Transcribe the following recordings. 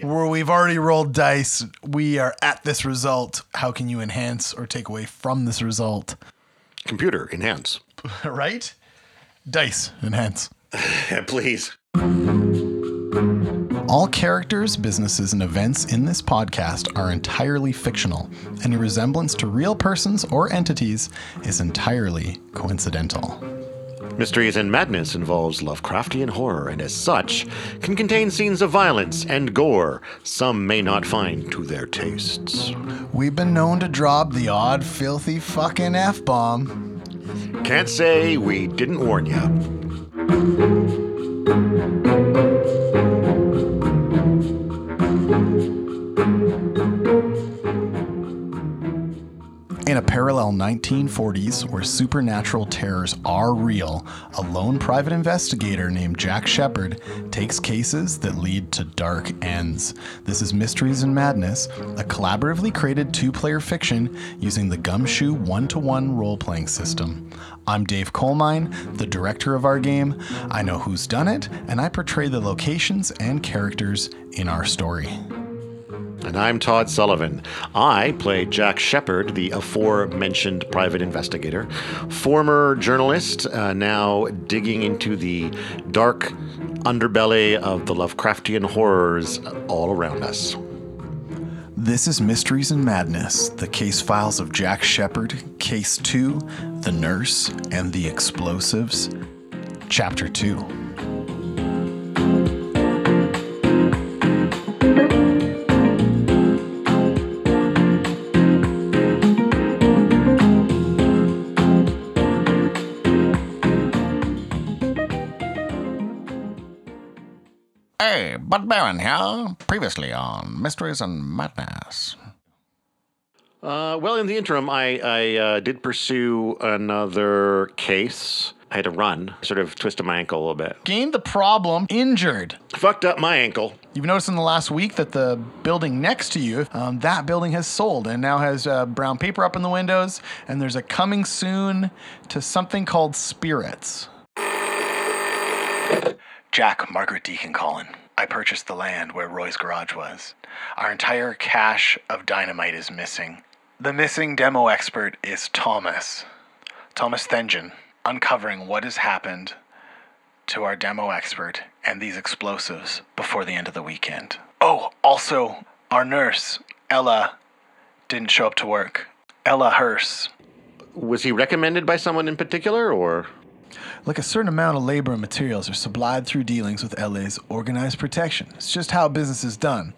where we've already rolled dice. We are at this result. How can you enhance or take away from this result? Computer, enhance. right? Dice, enhance. Please. All characters, businesses, and events in this podcast are entirely fictional. Any resemblance to real persons or entities is entirely coincidental. Mysteries and Madness involves Lovecraftian horror and, as such, can contain scenes of violence and gore some may not find to their tastes. We've been known to drop the odd, filthy fucking F bomb. Can't say we didn't warn you. In a parallel 1940s where supernatural terrors are real, a lone private investigator named Jack Shepard takes cases that lead to dark ends. This is Mysteries and Madness, a collaboratively created two player fiction using the Gumshoe one to one role playing system. I'm Dave Colmine, the director of our game. I know who's done it, and I portray the locations and characters in our story. And I'm Todd Sullivan. I play Jack Shepard, the aforementioned private investigator, former journalist, uh, now digging into the dark underbelly of the Lovecraftian horrors all around us. This is Mysteries and Madness, the case files of Jack Shepard, Case 2, The Nurse, and the Explosives, Chapter 2. Bud Barron here. Previously on Mysteries and Madness. Uh, well, in the interim, I, I uh, did pursue another case. I had to run, sort of twisted my ankle a little bit. Gained the problem, injured. Fucked up my ankle. You've noticed in the last week that the building next to you, um, that building has sold and now has uh, brown paper up in the windows, and there's a coming soon to something called Spirits. Jack, Margaret Deacon Collin. I purchased the land where Roy's garage was. Our entire cache of dynamite is missing. The missing demo expert is Thomas. Thomas Thengen, uncovering what has happened to our demo expert and these explosives before the end of the weekend. Oh, also, our nurse, Ella, didn't show up to work. Ella Hurst. Was he recommended by someone in particular, or? Like a certain amount of labor and materials are supplied through dealings with LA's organized protection. It's just how business is done.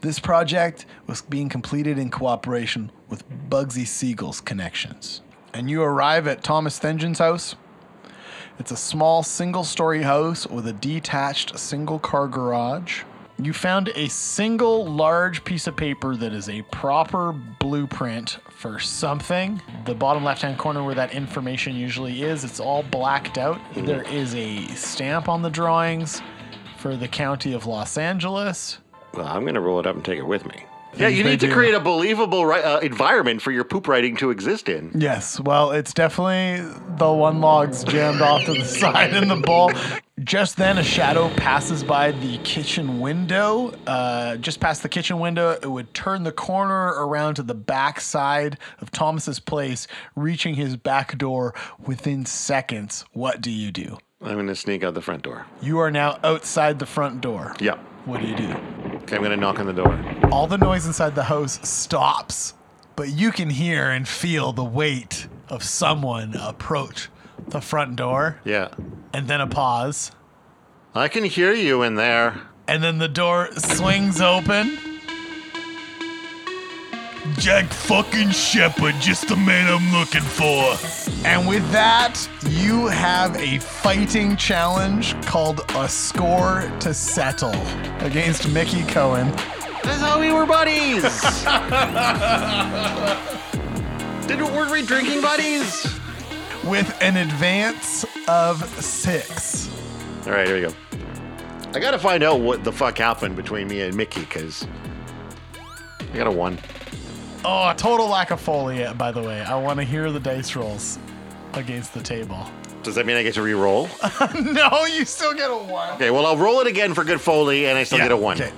This project was being completed in cooperation with Bugsy Siegel's connections. And you arrive at Thomas Thengen's house. It's a small single story house with a detached single car garage. You found a single large piece of paper that is a proper blueprint for something. The bottom left hand corner where that information usually is, it's all blacked out. Mm-hmm. There is a stamp on the drawings for the county of Los Angeles. Well, I'm going to roll it up and take it with me. Yeah, you need to do. create a believable ri- uh, environment for your poop writing to exist in. Yes, well, it's definitely the one log's jammed off to the side in the bowl. Just then, a shadow passes by the kitchen window. Uh, just past the kitchen window, it would turn the corner around to the back side of Thomas's place, reaching his back door within seconds. What do you do? I'm going to sneak out the front door. You are now outside the front door. Yeah. What do you do? Okay, I'm going to knock on the door. All the noise inside the house stops, but you can hear and feel the weight of someone approach the front door, Yeah. and then a pause, I can hear you in there. and then the door swings open. Jack fucking Shepard, just the man I'm looking for. And with that, you have a fighting challenge called a score to settle against Mickey Cohen. That's how we were buddies. Didn't were we drinking buddies? with an advance of six. All right, here we go. I got to find out what the fuck happened between me and Mickey because I got a one. Oh, a total lack of foley, by the way. I want to hear the dice rolls against the table. Does that mean I get to re-roll? no, you still get a one. Okay, well I'll roll it again for good foley, and I still get a one. Okay.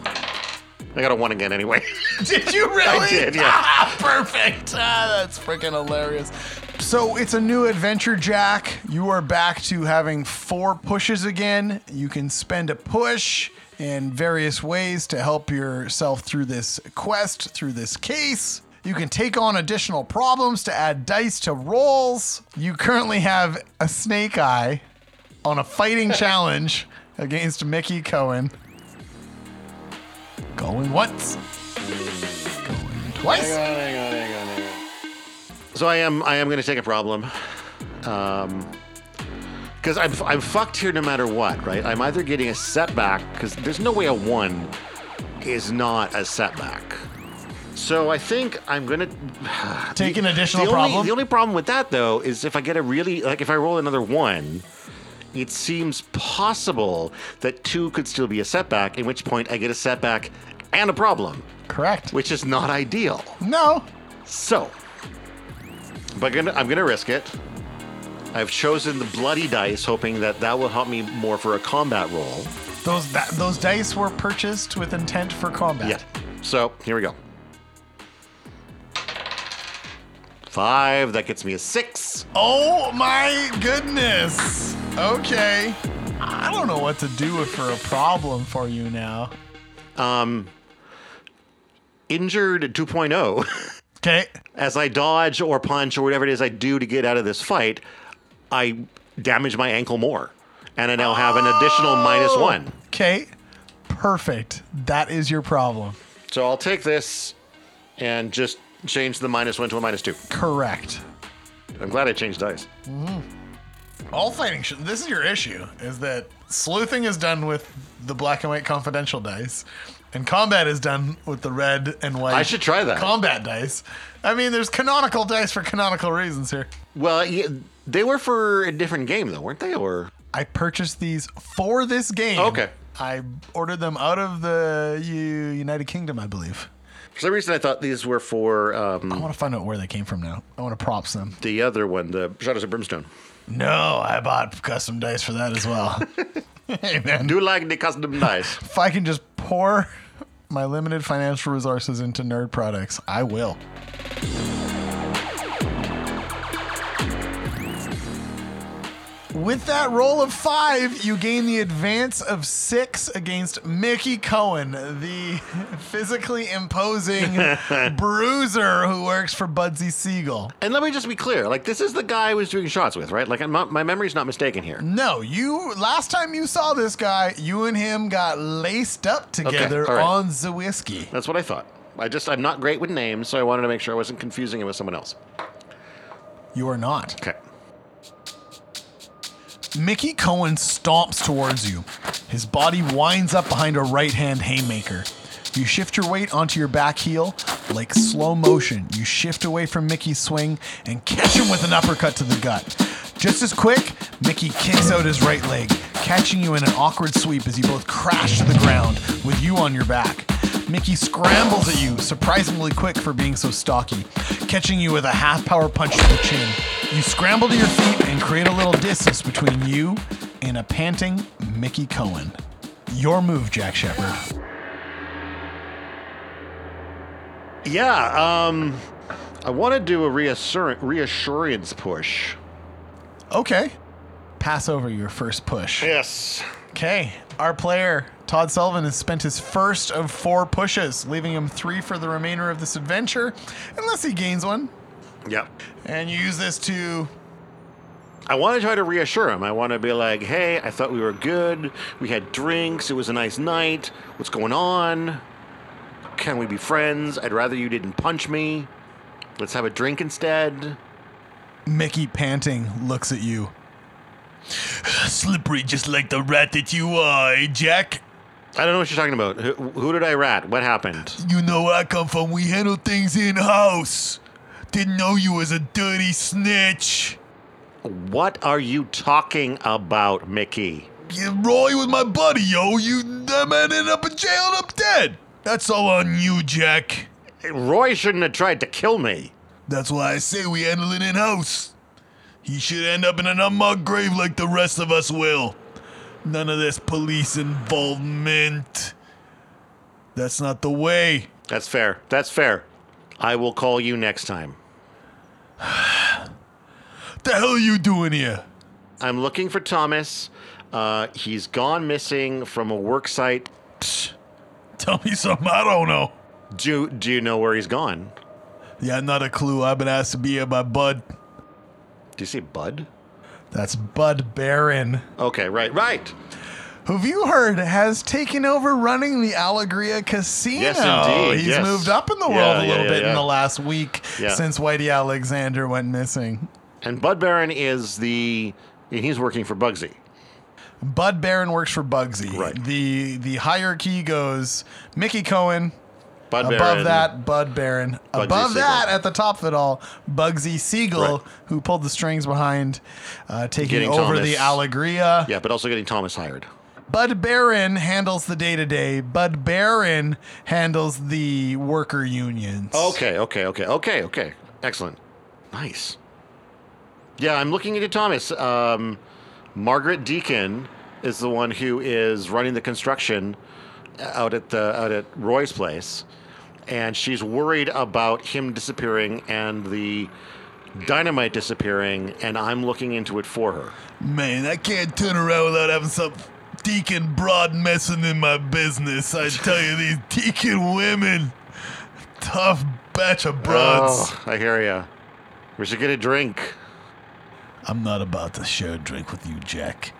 I got a one again anyway. Did you really? I did, yeah. Ah, perfect. Ah, that's freaking hilarious. So it's a new adventure, Jack. You are back to having four pushes again. You can spend a push in various ways to help yourself through this quest, through this case. You can take on additional problems to add dice to rolls. You currently have a snake eye on a fighting challenge against Mickey Cohen. Going once. Going twice. So I am I am going to take a problem. Um because I'm, I'm fucked here no matter what, right? I'm either getting a setback, because there's no way a one is not a setback. So I think I'm gonna Take an additional the only, problem. The only problem with that though is if I get a really like if I roll another one, it seems possible that two could still be a setback. In which point I get a setback and a problem, Correct. which is not ideal. No. So, but gonna, I'm gonna risk it. I've chosen the bloody dice, hoping that that will help me more for a combat roll. Those that, those dice were purchased with intent for combat. Yeah. So here we go. Five. That gets me a six. Oh my goodness. Okay. I don't know what to do for a problem for you now. Um, injured 2.0. Okay. As I dodge or punch or whatever it is I do to get out of this fight, I damage my ankle more, and I now have an additional minus oh! one. Okay. Perfect. That is your problem. So I'll take this and just change the minus one to a minus two. Correct. I'm glad I changed dice. Mm. All fighting sh- this is your issue is that sleuthing is done with the black and white confidential dice and combat is done with the red and white I should try that. combat dice i mean there's canonical dice for canonical reasons here Well, yeah, they were for a different game though, weren't they? Or i purchased these for this game Okay. i ordered them out of the U- united kingdom i believe for some reason I thought these were for i um, want to find out where they came from now i want to props them the other one, the Shadows of Brimstone. no i bought custom dice for that as well hey man Do like the custom dice. if I can just pour my limited financial resources into nerd products, I will. With that roll of five, you gain the advance of six against Mickey Cohen, the physically imposing bruiser who works for Bugsy Siegel. And let me just be clear, like this is the guy I was doing shots with, right? Like I'm not, my memory's not mistaken here. No, you last time you saw this guy, you and him got laced up together all right. on the whiskey. That's what I thought. I just I'm not great with names, so I wanted to make sure I wasn't confusing him with someone else. You are not. Okay. Mickey Cohen stomps towards you. His body winds up behind a right hand haymaker. You shift your weight onto your back heel. Like slow motion, you shift away from Mickey's swing and catch him with an uppercut to the gut. Just as quick, Mickey kicks out his right leg, catching you in an awkward sweep as you both crash to the ground with you on your back. Mickey scrambles at you, surprisingly quick for being so stocky, catching you with a half power punch to the chin. You scramble to your feet and create a little distance between you and a panting Mickey Cohen. Your move, Jack Shepard. Yeah. Um, I want to do a reassur- reassurance push. Okay. Pass over your first push. Yes. Okay. Our player, Todd Sullivan, has spent his first of four pushes, leaving him three for the remainder of this adventure, unless he gains one. Yep. And you use this to I want to try to reassure him. I want to be like, hey, I thought we were good. We had drinks. It was a nice night. What's going on? Can we be friends? I'd rather you didn't punch me. Let's have a drink instead. Mickey panting looks at you. Slippery just like the rat that you are, eh, Jack? I don't know what you're talking about. Who, who did I rat? What happened? You know where I come from. We handle things in house. Didn't know you was a dirty snitch. What are you talking about, Mickey? Yeah, Roy was my buddy, yo. You that man ended up in jail and up dead. That's all on you, Jack. Roy shouldn't have tried to kill me. That's why I say we handle it in house. He should end up in an unmarked grave like the rest of us will. None of this police involvement. That's not the way. That's fair. That's fair. I will call you next time. The hell are you doing here? I'm looking for Thomas. Uh, he's gone missing from a work site. Tell me something I don't know. Do Do you know where he's gone? Yeah, not a clue. I've been asked to be here by Bud. Do you say Bud? That's Bud Barron. Okay, right, right. Who've you heard has taken over running the Allegria Casino? Yes, indeed, He's yes. moved up in the Yeah, world a little yeah, bit in the last week Yeah. since Whitey Alexander went missing. And Bud Barron is the. He's working for Bugsy. Bud Barron works for Bugsy. Right. The the hierarchy goes Mickey Cohen. Bud Above Barron. that, Bud Barron. Bugsy Above Siegel. that, at the top of it all, Bugsy Siegel, Right. who pulled the strings behind uh, taking Getting over Thomas. the Allegria. Yeah, but also getting Thomas hired. Bud Barron handles the day to day. Bud Barron handles the worker unions. Okay, okay, okay, okay, okay. Excellent. Nice. Yeah, I'm looking into Thomas. Um, Margaret Deacon is the one who is running the construction out at the out at Roy's place, and she's worried about him disappearing and the dynamite disappearing, and I'm looking into it for her. Man, I can't turn around without having some deacon broad messing in my business. I tell you, these deacon women, tough batch of broads. Oh, I hear ya. We should get a drink. I'm not about to share a drink with you, Jack.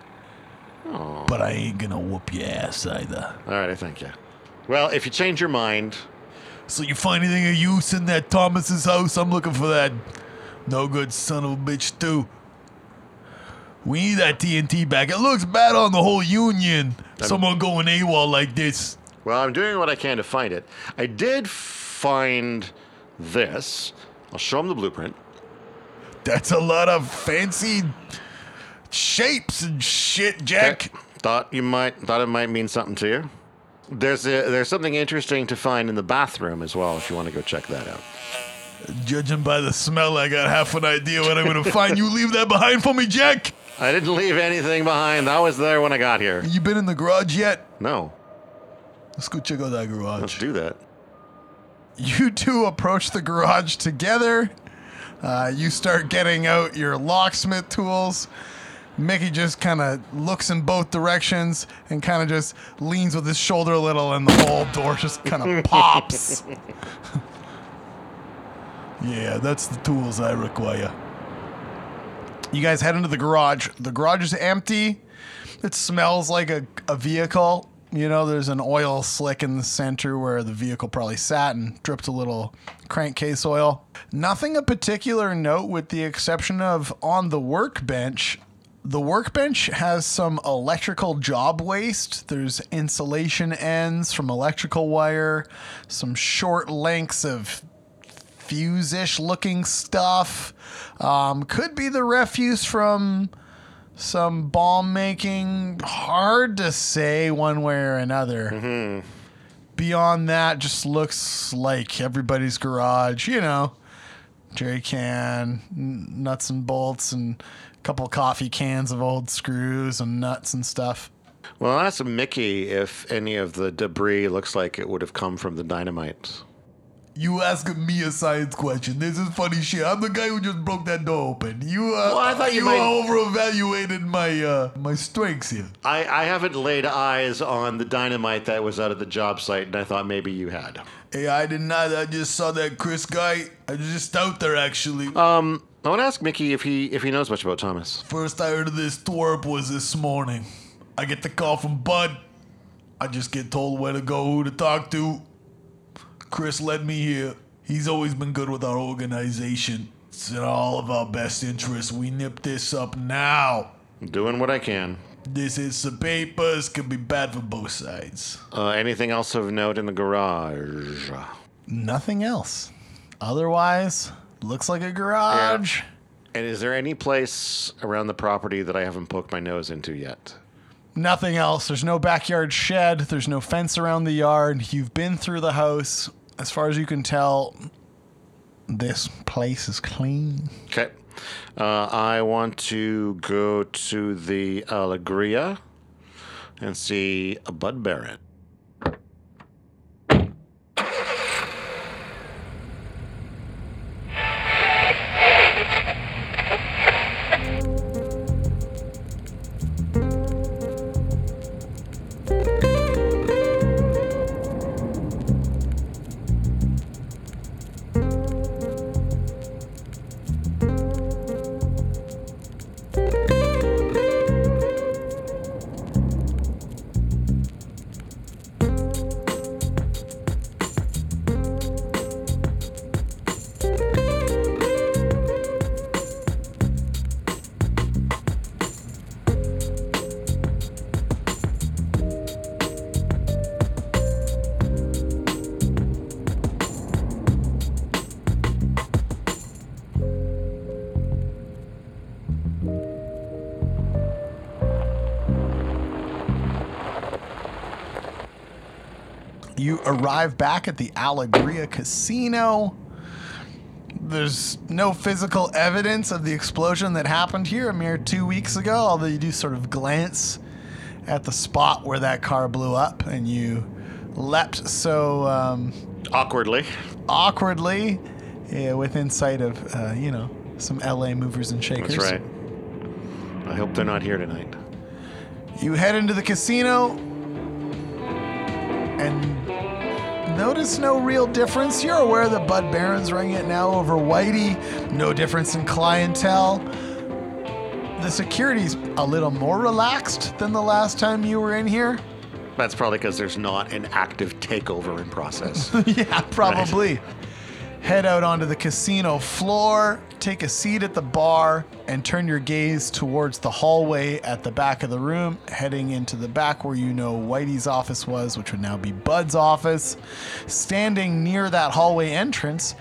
Oh. But I ain't gonna whoop your ass either. All right, I thank you. Well, if you change your mind, So you find anything of use in that Thomas's house? I'm looking for that no good son of a bitch too. We need that TNT back. It looks bad on the whole union. Someone going AWOL like this. Well, I'm doing what I can to find it. I did find this. I'll show him the blueprint. That's a lot of fancy shapes and shit, Jack. Okay. Thought you might thought it might mean something to you. There's a, there's something interesting to find in the bathroom as well. If you want to go check that out. Judging by the smell, I got half an idea what I'm gonna find. You leave that behind for me, Jack. I didn't leave anything behind. That was there when I got here. You been in the garage yet? No, Let's go check out that garage. let's do that. You two approach the garage together. Uh, you start getting out your locksmith tools. Mickey just kind of looks in both directions and kind of just leans with his shoulder a little, and the whole door just kind of pops. yeah, that's the tools I require. You guys head into the garage. The garage is empty. It smells like a, a vehicle. You know, there's an oil slick in the center where the vehicle probably sat and dripped a little crankcase oil. Nothing of particular note, with the exception of on the workbench. The workbench has some electrical job waste. There's insulation ends from electrical wire, some short lengths of fuse-ish looking stuff. Um, could be the refuse from some bomb making. Hard to say one way or another. Beyond that, just looks like everybody's garage. You know, jerry can, n- nuts and bolts, and couple coffee cans of old screws and nuts and stuff. Well, I'll ask Mickey if any of the debris looks like it would have come from the dynamite. You asking me a science question. This is funny shit. I'm the guy who just broke that door open. You, uh, Well, I thought you you might- over evaluated my uh, my strengths here. I, I haven't laid eyes on the dynamite that was out at the job site, and I thought maybe you had. Hey, I did not. I just saw that Chris guy. I was just out there actually. Um, I want to ask Mickey if he if he knows much about Thomas. First I heard of this twerp was this morning. I get the call from Bud. I just get told where to go, who to talk to. Chris led me here. He's always been good with our organization. It's in all of our best interests. We nip this up now. Doing what I can. This is some papers. Could be bad for both sides. Uh, anything else of note in the garage? Nothing else. Otherwise, looks like a garage. And is there any place around the property that I haven't poked my nose into yet? Nothing else. There's no backyard shed. There's no fence around the yard. You've been through the house. As far as you can tell, this place is clean. Okay. Uh, I want to go to the Allegria and see a Bud Barron. You arrive back at the Allegria Casino. There's no physical evidence of the explosion that happened here a mere two weeks ago, although you do sort of glance at the spot where that car blew up and you leapt so um, Awkwardly. awkwardly yeah, within sight of, uh, you know, some LA movers and shakers. That's right. I hope they're not here tonight. You head into the casino and notice no real difference. You're aware that Bud Barron's running it now over Whitey. No difference in clientele. The security's a little more relaxed than the last time you were in here. That's probably because there's not an active takeover in process. yeah, probably. Head out onto the casino floor, take a seat at the bar, and turn your gaze towards the hallway at the back of the room, heading into the back where you know Whitey's office was, which would now be Bud's office. Standing near that hallway entrance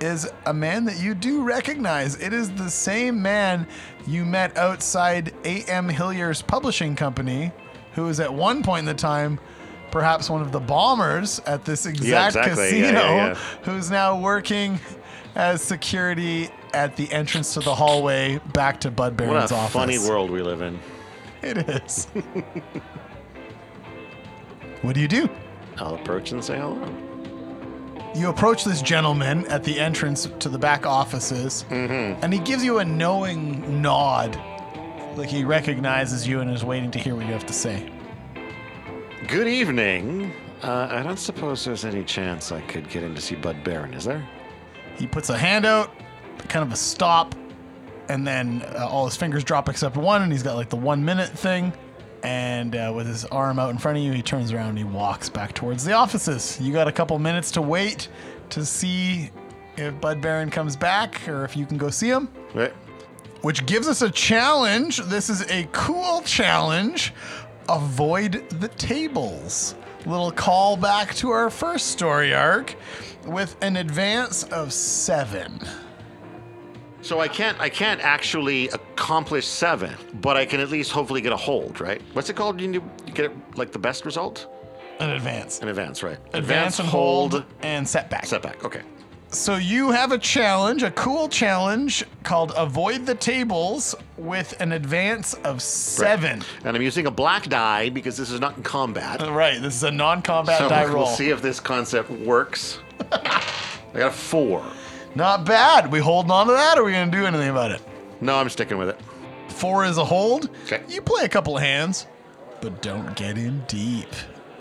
is a man that you do recognize. It is the same man you met outside A.M. Hillier's publishing company, who was at one point in the time perhaps one of the bombers at this exact exactly. Casino, yeah, yeah. who's now working as security at the entrance to the hallway back to Bud what Barron's a office. funny world we live in. It is. what do you do? I'll approach and say hello. You approach this gentleman at the entrance to the back offices, mm-hmm. and he gives you a knowing nod, like he recognizes you and is waiting to hear what you have to say. Good evening. Uh, I don't suppose there's any chance I could get in to see Bud Barron, is there? He puts a hand out, kind of a stop, and then uh, all his fingers drop except one, and he's got like the one minute thing. And uh, with his arm out in front of you, he turns around and he walks back towards the offices. You got a couple minutes to wait to see if Bud Barron comes back or if you can go see him. Right. which gives us a challenge. This is a cool challenge. Avoid the tables. Little callback to our first story arc with an advance of seven. So I can't I can't actually accomplish seven, but I can at least hopefully get a hold, right? What's it called? You get it like the best result? An advance. An advance, right? Advance and hold and setback. setback. Okay. So you have a challenge, a cool challenge called Avoid the Tables with an advance of seven. And I'm using a black die because this is not in combat. Right, this is a non-combat so die we'll roll. see if this concept works. I got a four. Not bad. We holding on to that, or are we gonna do anything about it? No, I'm sticking with it. Four is a hold. Okay. You play a couple of hands, but don't get in deep.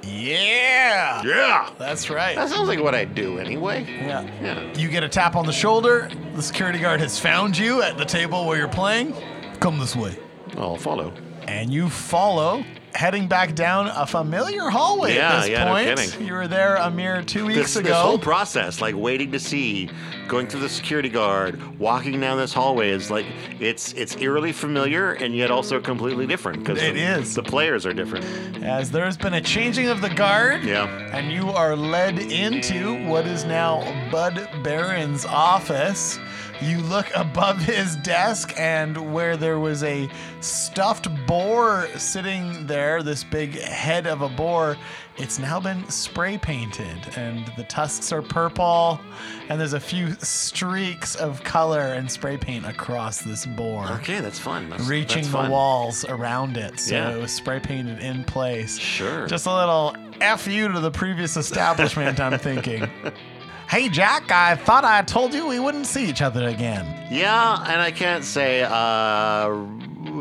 Yeah. Yeah. That's right. That sounds like what I do anyway. yeah. Yeah. You get a tap on the shoulder. The security guard has found you at the table where you're playing. Come this way. I'll follow. And you follow, heading back down a familiar hallway Yeah, at this yeah, no point. kidding. You were there a mere two weeks This, ago. this whole process, like waiting to see, going through the security guard, walking down this hallway, is like it's it's eerily familiar and yet also completely different because It the, is. the players are different. as there's been a changing of the guard. Yeah. And you are led into what is now Bud Barron's office. You look above his desk, and where there was a stuffed boar sitting there, this big head of a boar, it's now been spray painted, and the tusks are purple, and there's a few streaks of color and spray paint across this boar Okay, that's fun. That's, reaching that's the walls around it. So Yeah. it was spray painted in place. Sure. Just a little F you to the previous establishment, I'm thinking. Hey, Jack, I thought I told you we wouldn't see each other again. Yeah, and I can't say uh,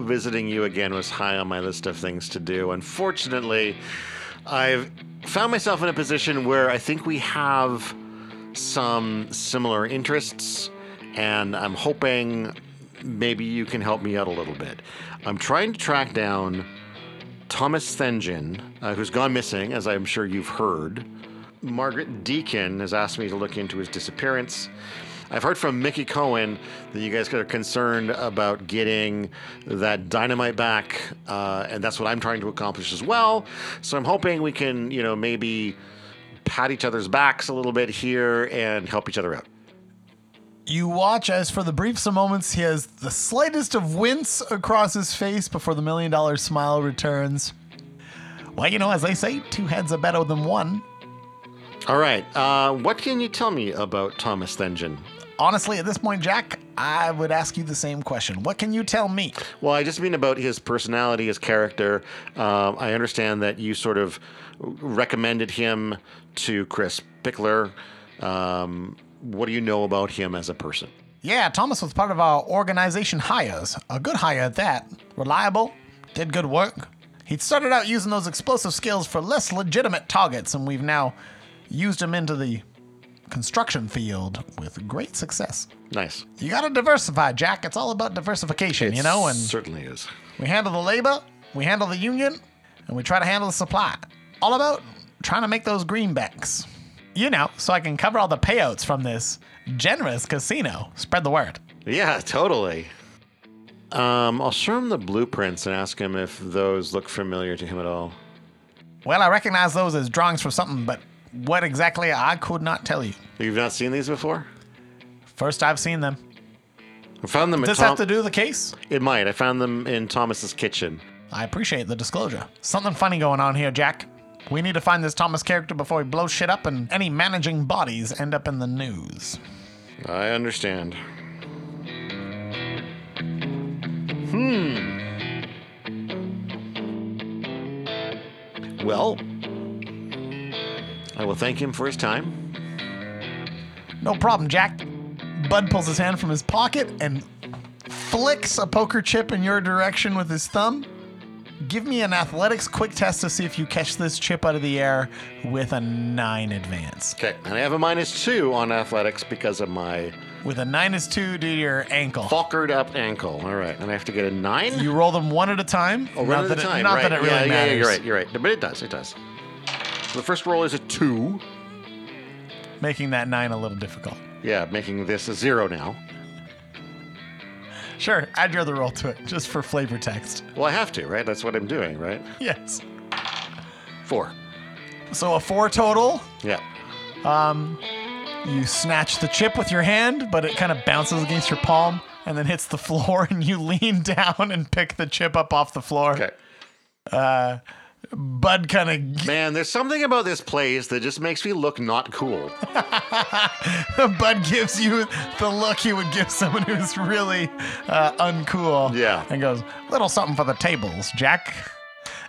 visiting you again was high on my list of things to do. Unfortunately, I've found myself in a position where I think we have some similar interests, and I'm hoping maybe you can help me out a little bit. I'm trying to track down Thomas Thengen, uh, who's gone missing, as I'm sure you've heard. Margaret Deacon has asked me to look into his disappearance. I've heard from Mickey Cohen that you guys are concerned about getting that dynamite back, uh, and that's what I'm trying to accomplish as well. So I'm hoping we can, you know, maybe pat each other's backs a little bit here and help each other out. You watch as, for the brief of moments, he has the slightest of wince across his face before the million dollar smile returns. Well, you know, as they say, two heads are better than one. All right. Uh, what can you tell me about Thomas Thengen? Honestly, at this point, Jack, I would ask you the same question. What can you tell me? Well, I just mean about his personality, his character. Um, I understand that you sort of recommended him to Chris Pickler. Um, what do you know about him as a person? Yeah, Thomas was part of our organization hires. A good hire at that. Reliable, did good work. He'd started out using those explosive skills for less legitimate targets, and we've now used him into the construction field with great success. Nice. You gotta diversify, Jack. It's all about diversification, you know, and certainly is. we handle the labor, we handle the union, and we try to handle the supply. All about trying to make those greenbacks. You know, so I can cover all the payouts from this generous casino. Spread the word. Yeah, totally. Um, I'll show him the blueprints and ask him if those look familiar to him at all. Well, I recognize those as drawings for something, but what exactly I could not tell you. You've not seen these before? First, I've seen them. I found them. Does in this Tom- have to do with the case? It might. I found them in Thomas's kitchen. I appreciate the disclosure. Something funny going on here, Jack. We need to find this Thomas character before he blows shit up and any managing bodies end up in the news. I understand. Hmm. Well, I will thank him for his time. No problem, Jack. Bud pulls his hand from his pocket and flicks a poker chip in your direction with his thumb. Give me an athletics quick test to see if you catch this chip out of the air with a nine advance. Okay, and I have a minus two on athletics because of my With a nine is two to your ankle. falkered up ankle. All right, and I have to get a nine. You roll them one at a time. Oh, not one at that a it- time. not right. that it really yeah, yeah, matters. yeah, you're right. You're right. But it does. It does. So the first roll is a two. Making that nine a little difficult. Yeah, making this a zero now. Sure, add your other roll to it, just for flavor text. Well, I have to, right? That's what I'm doing, right? Yes. Four. So a four total. Yeah. Um, You snatch the chip with your hand, but it kind of bounces against your palm and then hits the floor, and you lean down and pick the chip up off the floor. Okay. Bud kind of Man, there's something about this place that just makes me look not cool. Bud gives you the look he would give someone who's really uh, uncool. Yeah. And goes, little something for the tables, Jack.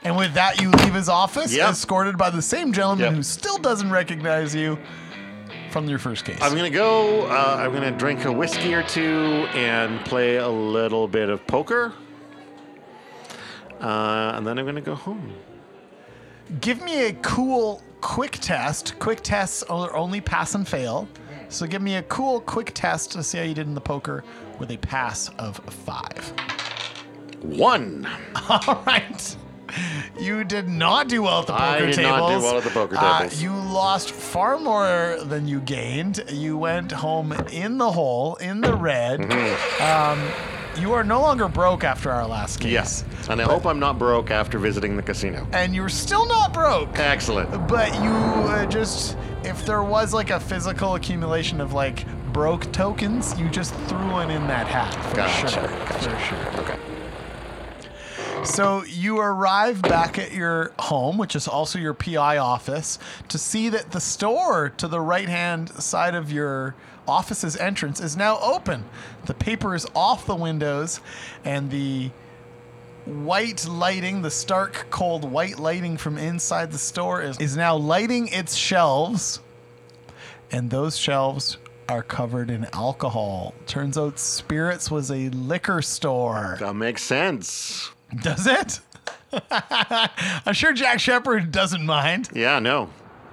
And with that, you leave his office, Yep. escorted by the same gentleman Yep. who still doesn't recognize you from your first case. I'm gonna go. Uh, I'm gonna drink a whiskey or two and play a little bit of poker, uh, and then I'm gonna go home. Give me a cool quick test. Quick tests are only pass and fail. So give me a cool quick test to see how you did in the poker with a pass of five. One. All right. You did not do well at the poker I tables. did not do well at the poker Uh, tables. you lost far more than you gained. You went home in the hole, in the red. Mm-hmm. Um, you are no longer broke after our last case. Yes. And I hope I'm not broke after visiting the casino. And you're still not broke. Excellent. But you uh, just, if there was like a physical accumulation of like broke tokens, you just threw one in that hat. For Gotcha, sure. gotcha. For sure. So you arrive back at your home, which is also your PI office, to see that the store to the right hand side of your office's entrance is now open. The paper is off the windows, and the white lighting, the stark, cold white lighting from inside the store, is, is now lighting its shelves. And those shelves are covered in alcohol. Turns out Spirits was a liquor store. That makes sense. Does it? I'm sure Jack Shepard doesn't mind. Yeah. No.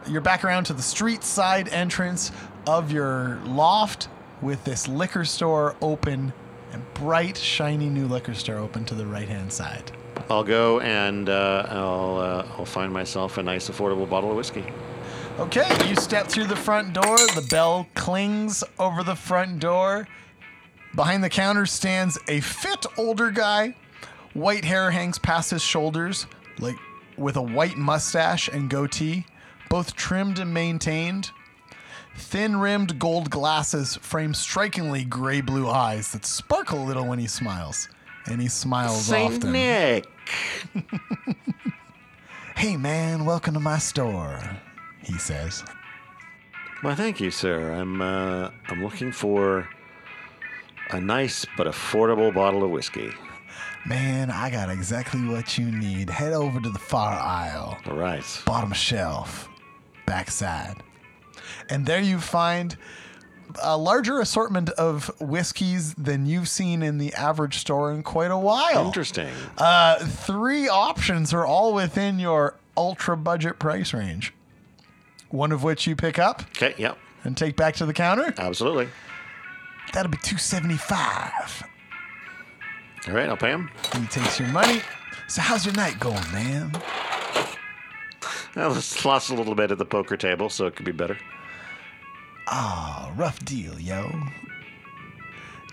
You're back around to the street side entrance of your loft with this liquor store open and bright, shiny new liquor store open to the right hand side. I'll go and uh, I'll uh, I'll find myself a nice affordable bottle of whiskey. Okay, you step through the front door. The bell clings over the front door. Behind the counter stands a fit older guy. White hair hangs past his shoulders, like with a white mustache and goatee, both trimmed and maintained. Thin rimmed gold glasses frame strikingly gray blue eyes that sparkle a little when he smiles. And he smiles Saint often. Nick. Hey man, welcome to my store, he says. Well, thank you, sir. I'm uh, I'm looking for a nice but affordable bottle of whiskey. Man, I got exactly what you need. Head over to the far aisle, All right. bottom shelf, backside. And there you find a larger assortment of whiskeys than you've seen in the average store in quite a while. Interesting. Uh, three options are all within your ultra budget price range. One of which you pick up Okay. Yep. and take back to the counter. Absolutely. That'll be two seventy five. All right. I'll pay him. He takes your money. So how's your night going, man? I lost a little bit at the poker table, so it could be better. Ah, rough deal, yo.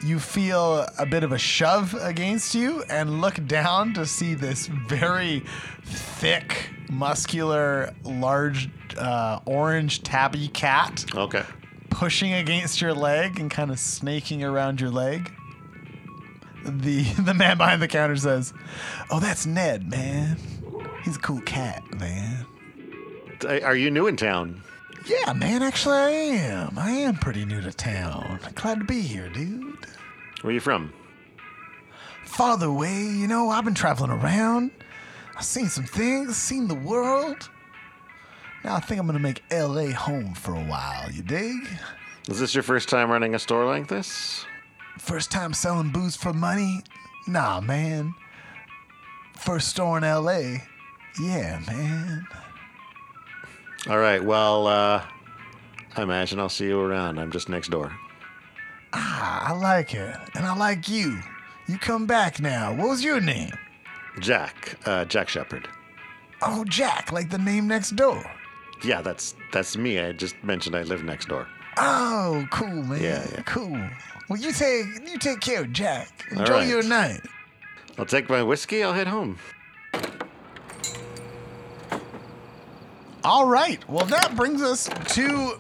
You feel a bit of a shove against you and look down to see this very thick, muscular, large, uh, orange tabby cat Okay. pushing against your leg and kind of snaking around your leg. The the man behind the counter says, "Oh, that's Ned, man. He's a cool cat, man." Are you new in town? Yeah, man, actually I am. I am pretty new to town. Glad to be here, dude. Where are you from? Farther away, you know, I've been traveling around. I've seen some things, seen the world. Now I think I'm gonna make LA home for a while, you dig? Is this your first time running a store like this? First time selling booze for money? Nah, man. First store in LA? Yeah, man. All right. Well, uh, I imagine I'll see you around. I'm just next door. Ah, I like it. And I like you. You come back now. What was your name? Jack. Uh, Jack Shepard. Oh, Jack, like the name next door. Yeah, that's that's me. I just mentioned I live next door. Oh, cool, man. Yeah, yeah. Cool. Well, you take you take care of Jack. All Enjoy right. your night. I'll take my whiskey. I'll head home. All right. Well, that brings us to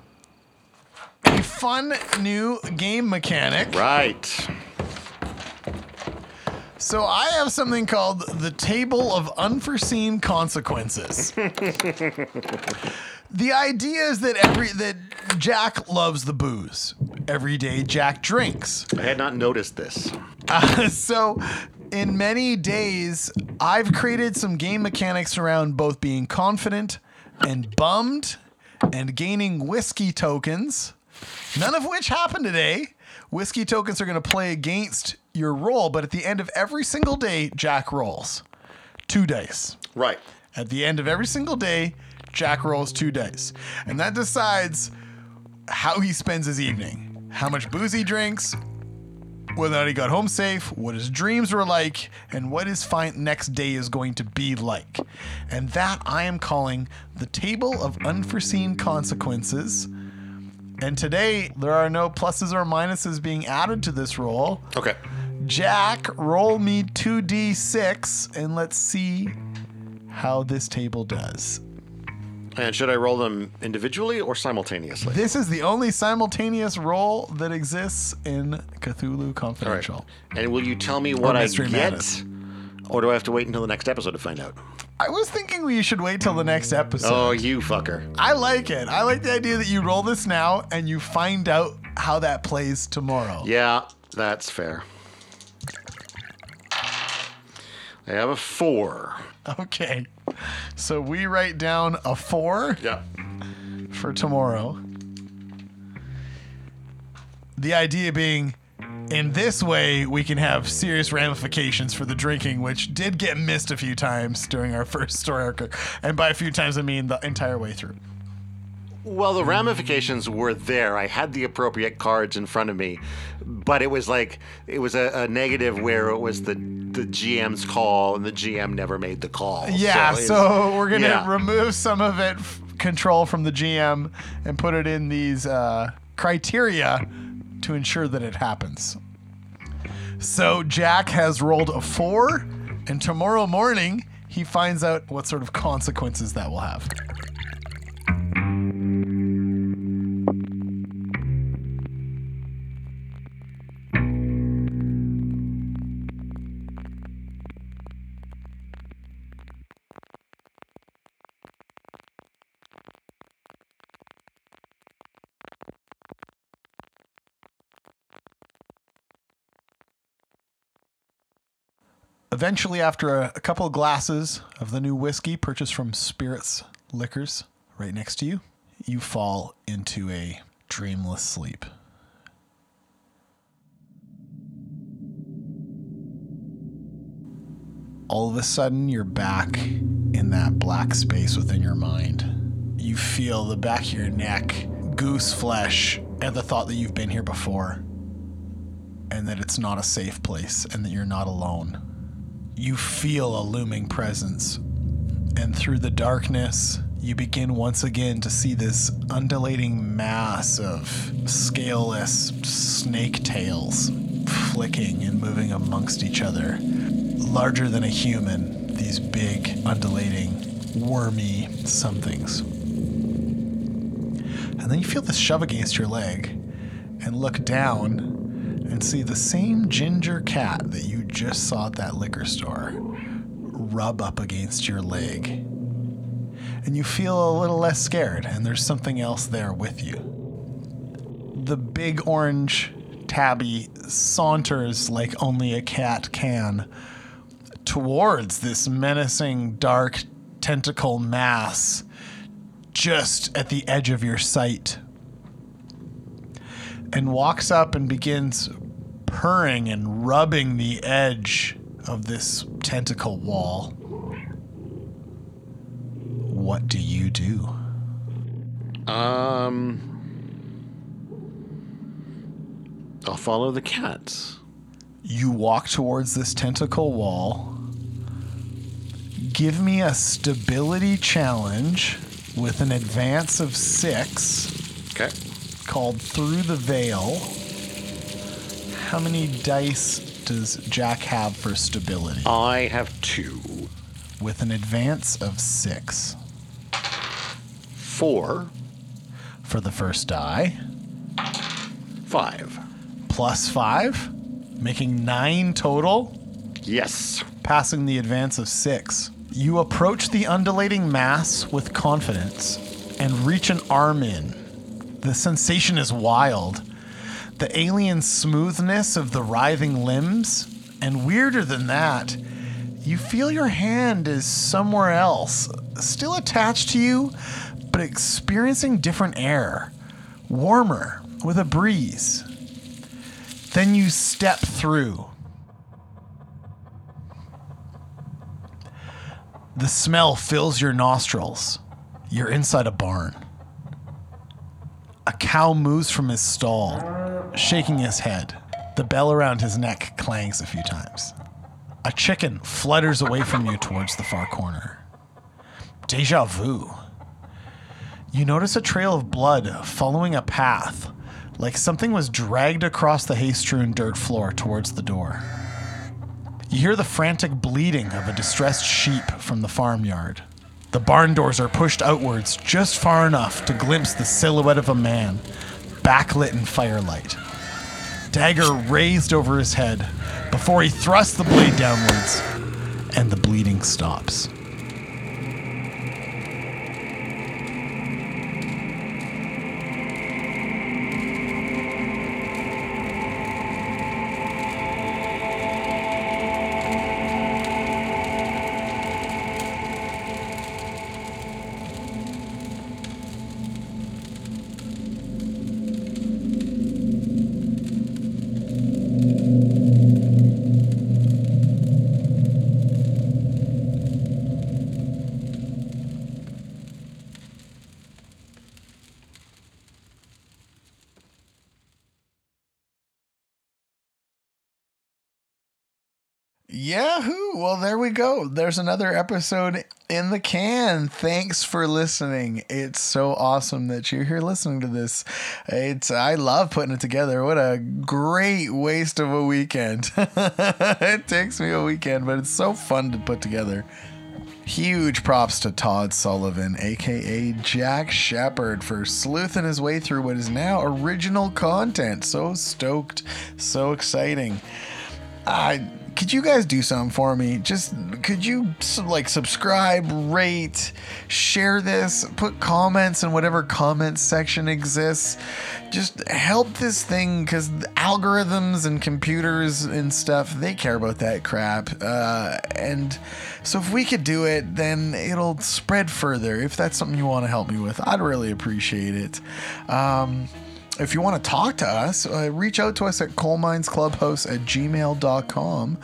a fun new game mechanic. Right. So I have something called the Table of Unforeseen Consequences. the idea is that every that Jack loves the booze. Every day Jack drinks. I had not noticed this. Uh, so in many days I've created some game mechanics around both being confident and bummed and gaining whiskey tokens. None of which happened today. Whiskey tokens are going to play against your roll, but at the end of every single day, Jack rolls two dice. Right. At the end of every single day, Jack rolls two dice. And that decides how he spends his evening, how much booze he drinks, whether or not he got home safe, what his dreams were like, and what his fine next day is going to be like. And that I am calling the Table of Unforeseen Consequences. And today, there are no pluses or minuses being added to this roll. Okay. Jack, roll me 2d6 and let's see how this table does. And should I roll them individually or simultaneously? This is the only simultaneous roll that exists in Cthulhu All right. Confidential. And will you tell me what I Mystery get? Madness. Or do I have to wait until the next episode to find out? I was thinking we should wait till the next episode. Oh, you fucker. I like it. I like the idea that you roll this now and you find out how that plays tomorrow. Yeah, that's fair. I have a four. Okay. So we write down a four. Yeah. for tomorrow. The idea being, in this way, we can have serious ramifications for the drinking, which did get missed a few times during our first story arc. And by a few times, I mean the entire way through. Well, the ramifications were there. I had the appropriate cards in front of me, but it was like it was a, a negative where it was the the GM's call, and the GM never made the call. Yeah, it's- so, we're gonna yeah. remove some of it f- control from the GM and put it in these uh, criteria to ensure that it happens. So Jack has rolled a four, and tomorrow morning he finds out what sort of consequences that will have. Eventually, after a, a couple of glasses of the new whiskey purchased from Spirits Liquors right next to you, you fall into a dreamless sleep. All of a sudden, you're back in that black space within your mind. You feel the back of your neck, goose flesh, and the thought that you've been here before, and that it's not a safe place, and that you're not alone. You feel a looming presence, and through the darkness, you begin once again to see this undulating mass of scaleless snake tails flicking and moving amongst each other. Larger than a human, these big, undulating, wormy somethings. And then you feel this shove against your leg and look down and see the same ginger cat that you just saw at that liquor store rub up against your leg and you feel a little less scared, and there's something else there with you. The big orange tabby saunters like only a cat can towards this menacing dark tentacle mass just at the edge of your sight and walks up and begins purring and rubbing the edge of this tentacle wall what do you do? Um, I'll follow the cats. You walk towards this tentacle wall. Give me a stability challenge with an advance of six Okay. called Through the Veil. How many dice does Jack have for stability? I have two, With an advance of six. four, For the first die, five. plus five, making nine total. Yes. passing the advance of six. You approach the undulating mass with confidence and reach an arm in. The sensation is wild. The alien smoothness of the writhing limbs, and weirder than that, you feel your hand is somewhere else, still attached to you, but experiencing different air, warmer, with a breeze. Then you step through. The smell fills your nostrils. You're inside a barn. A cow moves from his stall, shaking his head. The bell around his neck clangs a few times. A chicken flutters away from you towards the far corner. Deja vu. You notice a trail of blood following a path, like something was dragged across the hay strewn dirt floor towards the door. You hear the frantic bleating of a distressed sheep from the farmyard. The barn doors are pushed outwards just far enough to glimpse the silhouette of a man, backlit in firelight. Dagger raised over his head before he thrusts the blade downwards, and the bleeding stops. Yahoo! Well, there we go. There's another episode in the can. Thanks for listening. It's so awesome that you're here listening to this. It's I love putting it together. What a great waste of a weekend. it takes me a weekend, but it's so fun to put together. Huge props to Todd Sullivan, aka Jack Shepard, for sleuthing his way through what is now original content. So stoked, so exciting. Uh, could you guys do something for me? Just could you like subscribe, rate, share this, put comments in whatever comments section exists. Just help this thing because algorithms and computers and stuff they care about that crap. Uh, and so if we could do it, then it'll spread further. If that's something you want to help me with, I'd really appreciate it. Um, if you want to talk to us, uh, reach out to us at coalminesclubhouse at gmail.com.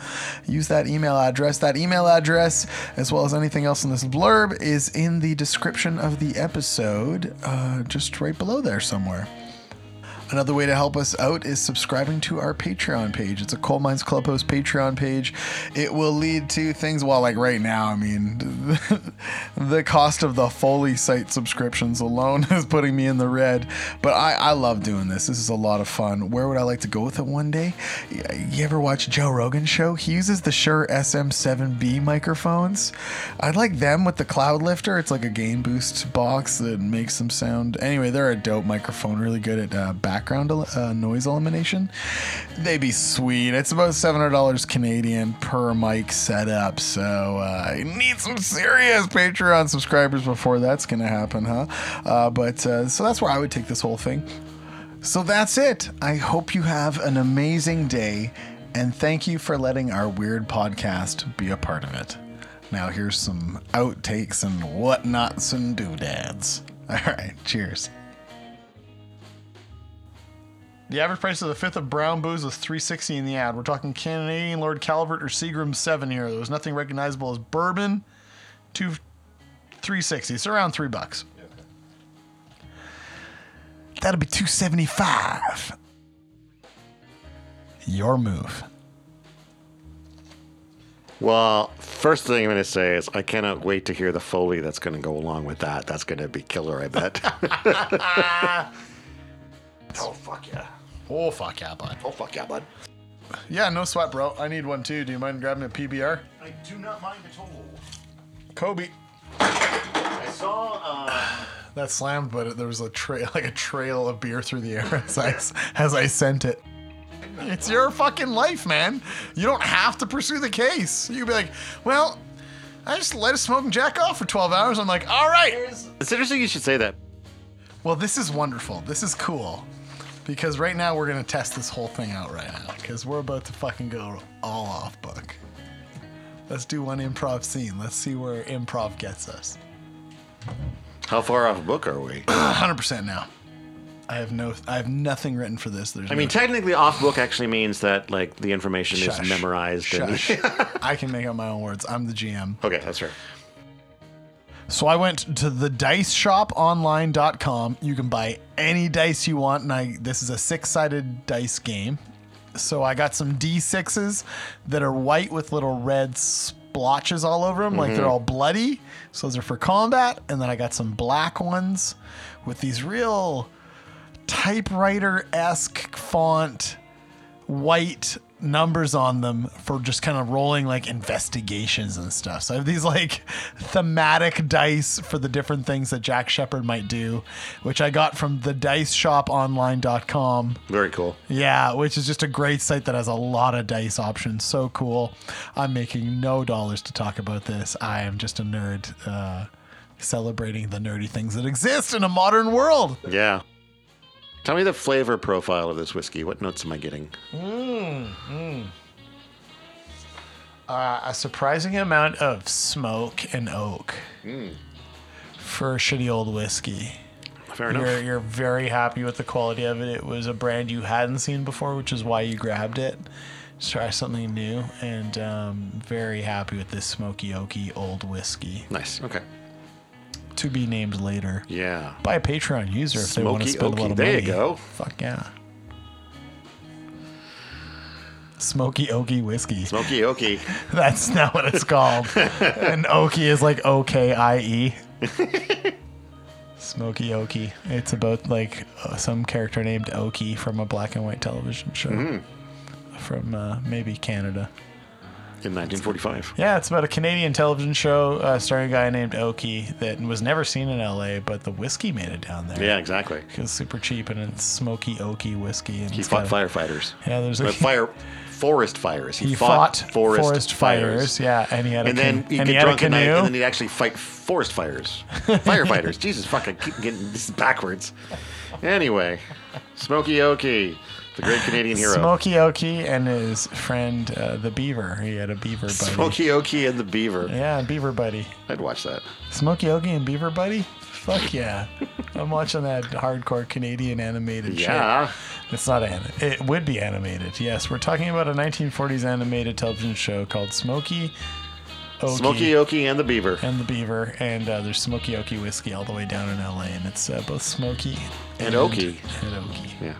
Use that email address. That email address, as well as anything else in this blurb, is in the description of the episode, uh, just right below there somewhere. Another way to help us out is subscribing to our Patreon page. It's a Coal Mines Clubhouse Patreon page. It will lead to things, well, like right now, I mean, the cost of the Foley site subscriptions alone is putting me in the red. But I, I love doing this. This is a lot of fun. Where would I like to go with it one day? You ever watch Joe Rogan's show? He uses the Shure SM7B microphones. I'd like them with the Cloud Lifter. It's like a gain boost box that makes them sound. Anyway, they're a dope microphone, really good at uh, background uh, noise elimination. They'd be sweet. It's about $700 Canadian per mic setup. So uh, you need some serious Patreon subscribers before that's going to happen, huh? Uh, but uh, so that's where I would take this whole thing. So that's it. I hope you have an amazing day, and thank you for letting our weird podcast be a part of it. Now, here's some outtakes and whatnots and doodads. All right, cheers. The average price of the fifth of brown booze was 360 in the ad. We're talking Canadian Lord Calvert or Seagram 7 here. There was nothing recognizable as bourbon. Two 360. It's around three bucks. That'll be 275. Your move. Well, first thing I'm going to say is I cannot wait to hear the foley that's going to go along with that. That's going to be killer, I bet. oh fuck yeah! Oh, fuck yeah, bud. Oh fuck yeah, bud! Yeah, no sweat, bro. I need one too. Do you mind grabbing a PBR? I do not mind at all. Kobe. I saw. Uh, That slammed, but there was a trail, like a trail of beer through the air as I, as I sent it. It's your fucking life, man. You don't have to pursue the case. You can be like, well, I just let a smoking jack off for 12 hours. I'm like, all right. it's interesting you should say that. Well, this is wonderful. This is cool. Because right now we're going to test this whole thing out right now. Because we're about to fucking go all off book. Let's do one improv scene. Let's see where improv gets us. How far off book are we? 100% now. I have no, I have nothing written for this. There's I mean, no, technically, off book actually means that like the information Shush. is memorized. and- Shush. I can make up my own words. I'm the GM. okay, that's fair. So I went to the diceshoponline.com. You can buy any dice you want, and I this is a six-sided dice game. So I got some D6s that are white with little red splotches all over them, like they're mm-hmm. all bloody. So those are for combat. And then I got some black ones with these real typewriter-esque font white numbers on them for just kind of rolling like investigations and stuff. So I have these like thematic dice for the different things that Jack Shepard might do, which I got from the diceshoponline.com. Very cool. Yeah, which is just a great site that has a lot of dice options. So cool. I'm making no dollars to talk about this. I am just a nerd uh, celebrating the nerdy things that exist in a modern world. Yeah. Tell me the flavor profile of this whiskey. What notes am I getting? Uh, a surprising amount of smoke and oak Mmm. for a shitty old whiskey. Fair enough. You're, you're very happy with the quality of it. It was a brand you hadn't seen before, which is why you grabbed it. Try something new, and um, very happy with this smoky oaky old whiskey. Nice. Okay. To be named later Yeah. by a Patreon user if they want to spend a oaky. little There you money. go. Fuck yeah. Smoky oaky whiskey. Smoky oaky. That's not what it's called. and Okie is like O K I E. Smoky Okie. It's about like uh, some character named Okie from a black and white television show Mm-hmm. from uh, maybe Canada. In 1945. Yeah, it's about a Canadian television show uh, starring a guy named Okie that was never seen in LA, but the whiskey made it down there. Yeah, exactly. It was super cheap and it's smoky Okie whiskey. And He it's fought got firefighters. Yeah, there's a fire, forest fires. He, He fought, forest, forest, fires. Yeah, and he had a And then and get he drunk at night, and then he'd actually fight forest fires. Firefighters. Jesus, fuck! I keep getting this backwards. Anyway, Smokey Okie, the great Canadian hero. Smokey Okie and his friend uh, the Beaver. He had a Beaver buddy. Smokey Okie and the Beaver. Yeah, Beaver buddy. I'd watch that. Smokey Okie and Beaver buddy. Fuck yeah! I'm watching that hardcore Canadian animated show. Yeah. shit. It's not an. It would be animated. Yes, we're talking about a 1940s animated television show called Smokey Okie. Smokey Okie and the Beaver. and the Beaver, and uh, there's Smoky Okie whiskey all the way down in LA, and it's uh, both Smoky And Okie. and Okie. Yeah.